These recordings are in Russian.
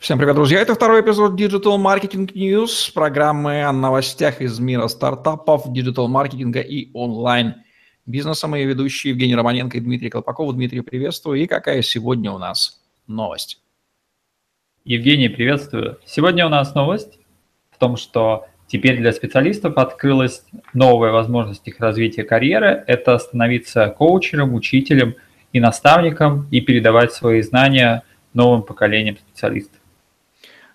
Всем привет, друзья! Это второй эпизод Digital Marketing News, программы о новостях из мира стартапов, диджитал-маркетинга и онлайн-бизнеса. Мои ведущие Евгений Романенко и Дмитрий Колпаков. Дмитрий, приветствую. И какая сегодня у нас новость? Евгений, приветствую. Сегодня у нас новость в том, что теперь для специалистов открылась новая возможность их развития карьеры. Это становиться коучером, учителем и наставником и передавать свои знания новым поколениям специалистов.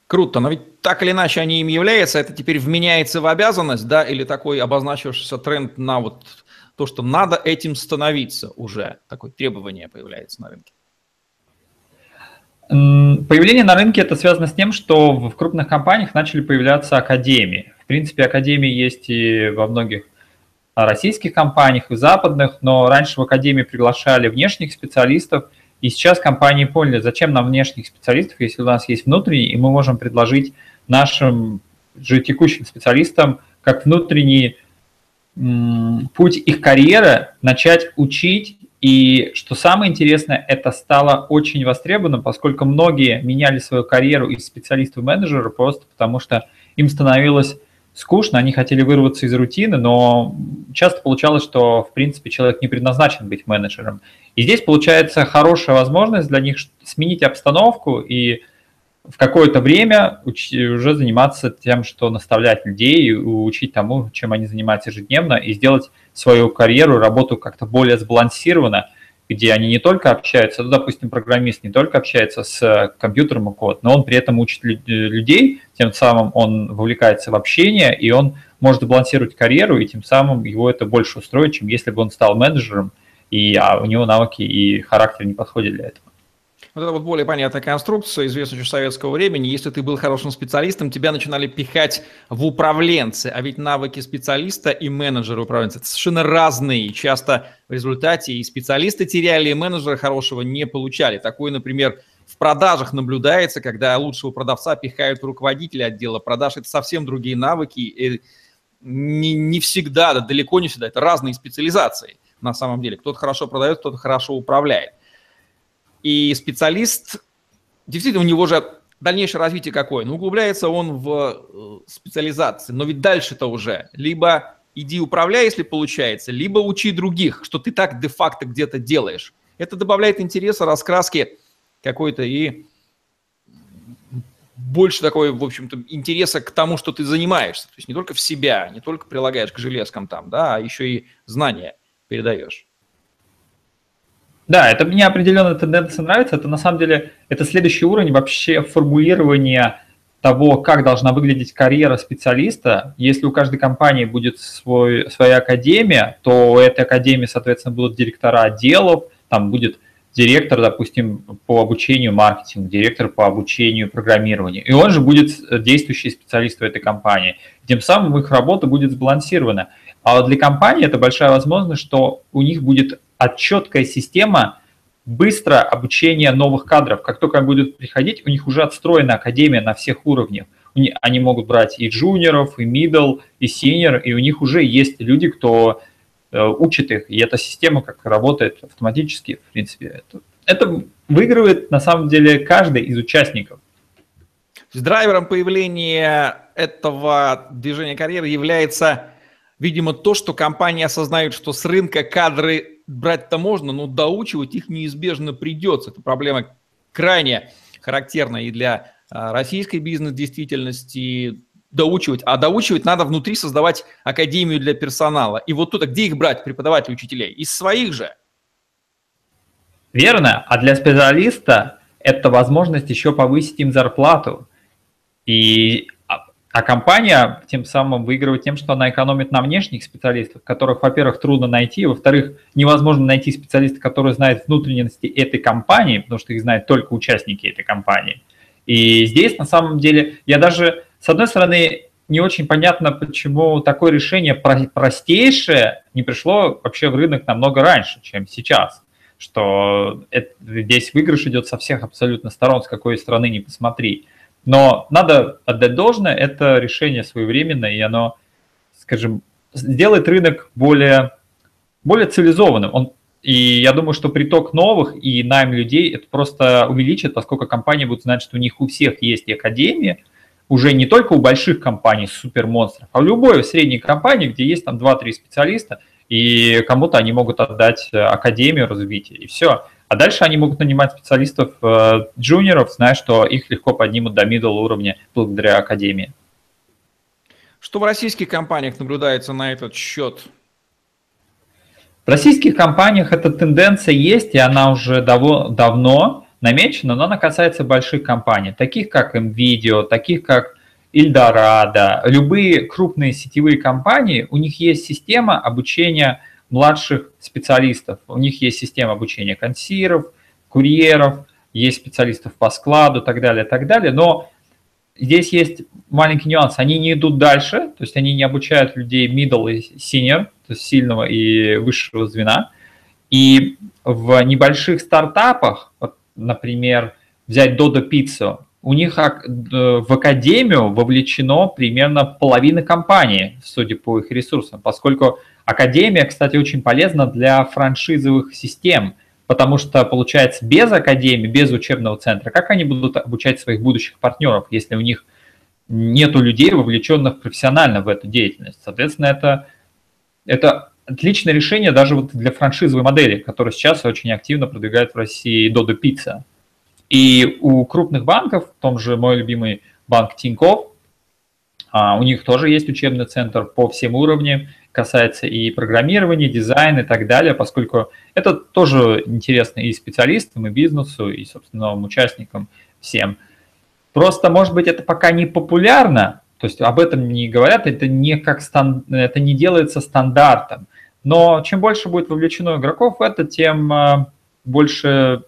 Круто, но ведь так или иначе они им являются, это теперь вменяется в обязанность, да, или такой обозначившийся тренд на вот то, что надо этим становиться уже, такое требование появляется на рынке? Появление на рынке это связано с тем, что в крупных компаниях начали появляться академии. В принципе, академии есть и во многих российских компаниях, и западных, но раньше в академии приглашали внешних специалистов – и сейчас компании поняли, зачем нам внешних специалистов, если у нас есть внутренние, и мы можем предложить нашим же текущим специалистам как внутренний путь их карьеры начать учить. И что самое интересное, это стало очень востребованным, поскольку многие меняли свою карьеру из специалиста в менеджера просто потому, что им становилось скучно, они хотели вырваться из рутины, но часто получалось, что, в принципе, человек не предназначен быть менеджером. И здесь получается хорошая возможность для них сменить обстановку и в какое-то время уже заниматься тем, что наставлять людей, учить тому, чем они занимаются ежедневно, и сделать свою карьеру, работу как-то более сбалансированно, где они не только общаются, ну, допустим, программист не только общается с компьютером и код, но он при этом учит людей, тем самым он вовлекается в общение, и он может балансировать карьеру, и тем самым его это больше устроит, чем если бы он стал менеджером, и а у него навыки и характер не подходят для этого. Вот это вот более понятная конструкция, известная еще советского времени. Если ты был хорошим специалистом, тебя начинали пихать в управленцы. А ведь навыки специалиста и менеджера управленца – это совершенно разные. Часто в результате и специалисты теряли, и менеджера хорошего не получали. Такое, например, в продажах наблюдается, когда лучшего продавца пихают в руководителя отдела продаж. Это совсем другие навыки. И не, не всегда, да, далеко не всегда. Это разные специализации на самом деле. Кто-то хорошо продает, кто-то хорошо управляет. И специалист, действительно, у него же дальнейшее развитие какое? Ну, углубляется он в э, специализации, но ведь дальше-то уже либо иди управляй, если получается, либо учи других, что ты так де-факто где-то делаешь. Это добавляет интереса, раскраски какой-то и больше такой, в общем-то, интереса к тому, что ты занимаешься. То есть не только в себя, не только прилагаешь к железкам там, да, а еще и знания передаешь. Да, это мне определенно тенденция нравится. Это на самом деле это следующий уровень вообще формулирования того, как должна выглядеть карьера специалиста. Если у каждой компании будет свой, своя академия, то у этой академии, соответственно, будут директора отделов, там будет директор, допустим, по обучению маркетингу, директор по обучению программированию. И он же будет действующий специалист в этой компании. Тем самым их работа будет сбалансирована. А вот для компании это большая возможность, что у них будет четкая система быстро обучения новых кадров. Как только они будут приходить, у них уже отстроена академия на всех уровнях. Они могут брать и джуниоров, и middle, и senior, и у них уже есть люди, кто э, учит их. И эта система как работает автоматически, в принципе. Это, это выигрывает на самом деле каждый из участников. С драйвером появления этого движения карьеры является, видимо, то, что компании осознают, что с рынка кадры брать-то можно, но доучивать их неизбежно придется. Это проблема крайне характерна и для а, российской бизнес-действительности, доучивать. А доучивать надо внутри создавать академию для персонала. И вот тут, а где их брать, преподавателей, учителей? Из своих же. Верно. А для специалиста это возможность еще повысить им зарплату. И а компания тем самым выигрывает тем, что она экономит на внешних специалистах, которых, во-первых, трудно найти, во-вторых, невозможно найти специалиста, который знает внутренности этой компании, потому что их знают только участники этой компании. И здесь, на самом деле, я даже, с одной стороны, не очень понятно, почему такое решение простейшее не пришло вообще в рынок намного раньше, чем сейчас. Что это, здесь выигрыш идет со всех абсолютно сторон, с какой стороны не посмотри. Но надо отдать должное, это решение своевременное, и оно, скажем, сделает рынок более, более цивилизованным. Он, И я думаю, что приток новых и найм людей это просто увеличит, поскольку компании будут знать, что у них у всех есть и академии, уже не только у больших компаний, супермонстров, а у любой средней компании, где есть там 2-3 специалиста, и кому-то они могут отдать э, академию развития, и все. А дальше они могут нанимать специалистов, э, джуниоров, зная, что их легко поднимут до middle уровня благодаря академии. Что в российских компаниях наблюдается на этот счет? В российских компаниях эта тенденция есть, и она уже дав давно намечена, но она касается больших компаний, таких как NVIDIA, таких как Ильдорадо, любые крупные сетевые компании, у них есть система обучения младших специалистов, у них есть система обучения консиров, курьеров, есть специалистов по складу и так далее, так далее, но здесь есть маленький нюанс, они не идут дальше, то есть они не обучают людей middle и senior, то есть сильного и высшего звена, и в небольших стартапах, вот, например, взять Dodo Pizza, у них в академию вовлечено примерно половина компании, судя по их ресурсам, поскольку академия, кстати, очень полезна для франшизовых систем, потому что, получается, без академии, без учебного центра, как они будут обучать своих будущих партнеров, если у них нету людей, вовлеченных профессионально в эту деятельность? Соответственно, это, это отличное решение даже вот для франшизовой модели, которая сейчас очень активно продвигает в России Dodo Pizza. И у крупных банков, в том же мой любимый банк Тинькофф, а, у них тоже есть учебный центр по всем уровням, касается и программирования, дизайна и так далее, поскольку это тоже интересно и специалистам, и бизнесу, и, собственно, участникам всем. Просто, может быть, это пока не популярно, то есть об этом не говорят, это не, как стан, это не делается стандартом. Но чем больше будет вовлечено игроков в это, тем а, больше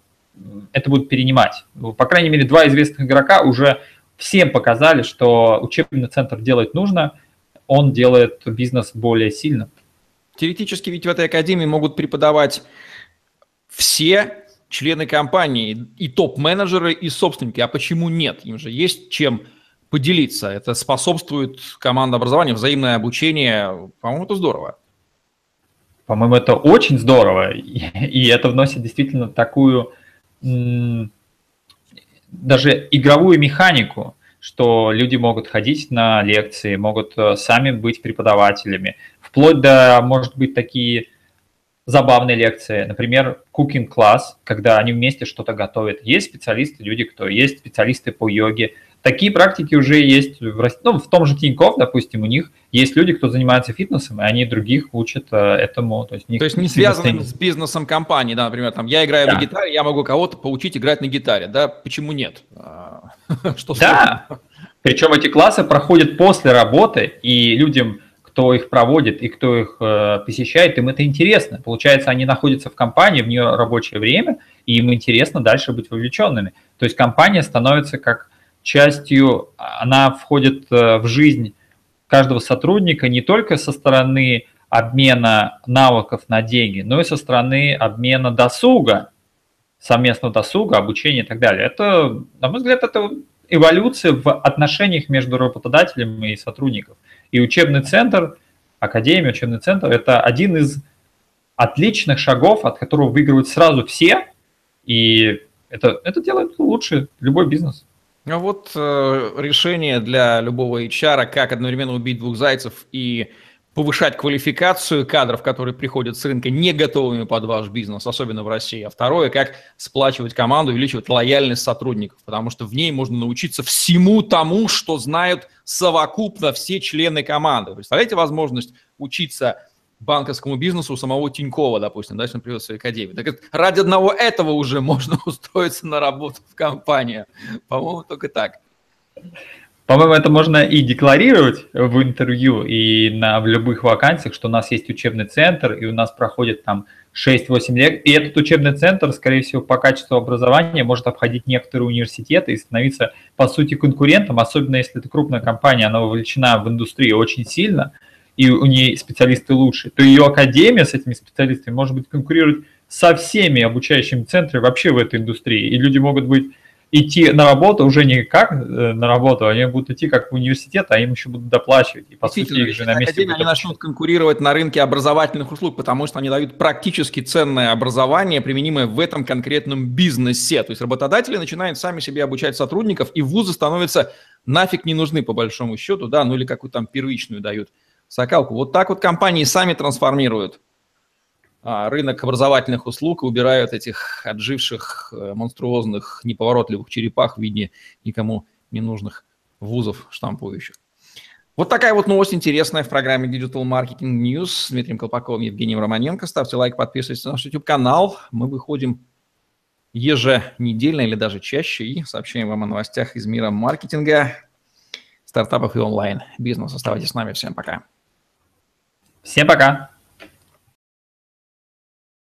это будут перенимать. Ну, по крайней мере, два известных игрока уже всем показали, что учебный центр делать нужно, он делает бизнес более сильно. Теоретически ведь в этой академии могут преподавать все члены компании, и топ-менеджеры, и собственники. А почему нет? Им же есть чем поделиться. Это способствует командообразованию, взаимное обучение. По-моему, это здорово. По-моему, это очень здорово. И это вносит действительно такую даже игровую механику, что люди могут ходить на лекции, могут э, сами быть преподавателями, вплоть до, может быть, такие забавные лекции, например, cooking класс, когда они вместе что-то готовят. Есть специалисты, люди, кто есть специалисты по йоге, Такие практики уже есть в, ну, в том же Тинькофф, допустим, у них есть люди, кто занимается фитнесом, и они других учат э, этому. То есть, то есть не связано с бизнесом компании, да, например, там я играю да. на гитаре, я могу кого-то поучить играть на гитаре, да, почему нет? А, что да, причем эти классы проходят после работы, и людям, кто их проводит и кто их э, посещает, им это интересно. Получается, они находятся в компании, в нее рабочее время, и им интересно дальше быть вовлеченными. То есть компания становится как частью, она входит э, в жизнь каждого сотрудника не только со стороны обмена навыков на деньги, но и со стороны обмена досуга, совместного досуга, обучения и так далее. Это, на мой взгляд, это эволюция в отношениях между работодателем и сотрудником. И учебный центр, академия, учебный центр – это один из отличных шагов, от которого выигрывают сразу все, и это, это делает лучше любой бизнес. А вот э, решение для любого HR, как одновременно убить двух зайцев и повышать квалификацию кадров, которые приходят с рынка не готовыми под ваш бизнес, особенно в России. А второе, как сплачивать команду, увеличивать лояльность сотрудников, потому что в ней можно научиться всему тому, что знают совокупно все члены команды. Представляете возможность учиться банковскому бизнесу у самого Тинькова, допустим, да, если он привез свою академию. Так ради одного этого уже можно устроиться на работу в компанию. По-моему, только так. По-моему, это можно и декларировать в интервью, и на, в любых вакансиях, что у нас есть учебный центр, и у нас проходит там 6-8 лет. И этот учебный центр, скорее всего, по качеству образования может обходить некоторые университеты и становиться, по сути, конкурентом, особенно если это крупная компания, она вовлечена в индустрию очень сильно – и у нее специалисты лучше, то ее академия с этими специалистами может быть конкурировать со всеми обучающими центрами вообще в этой индустрии. И люди могут быть идти на работу уже не как э, на работу, они будут идти как в университет, а им еще будут доплачивать. И по сути их же на месте Академии, они начнут конкурировать на рынке образовательных услуг, потому что они дают практически ценное образование, применимое в этом конкретном бизнесе. То есть работодатели начинают сами себе обучать сотрудников, и вузы становятся нафиг не нужны по большому счету, да, ну или какую-то там первичную дают сокалку. Вот так вот компании сами трансформируют а, рынок образовательных услуг и убирают этих отживших э, монструозных неповоротливых черепах в виде никому не нужных вузов штампующих. Вот такая вот новость интересная в программе Digital Marketing News с Дмитрием Колпаковым и Евгением Романенко. Ставьте лайк, подписывайтесь на наш YouTube-канал. Мы выходим еженедельно или даже чаще и сообщаем вам о новостях из мира маркетинга, стартапов и онлайн-бизнеса. Оставайтесь с нами. Всем пока. Всем пока.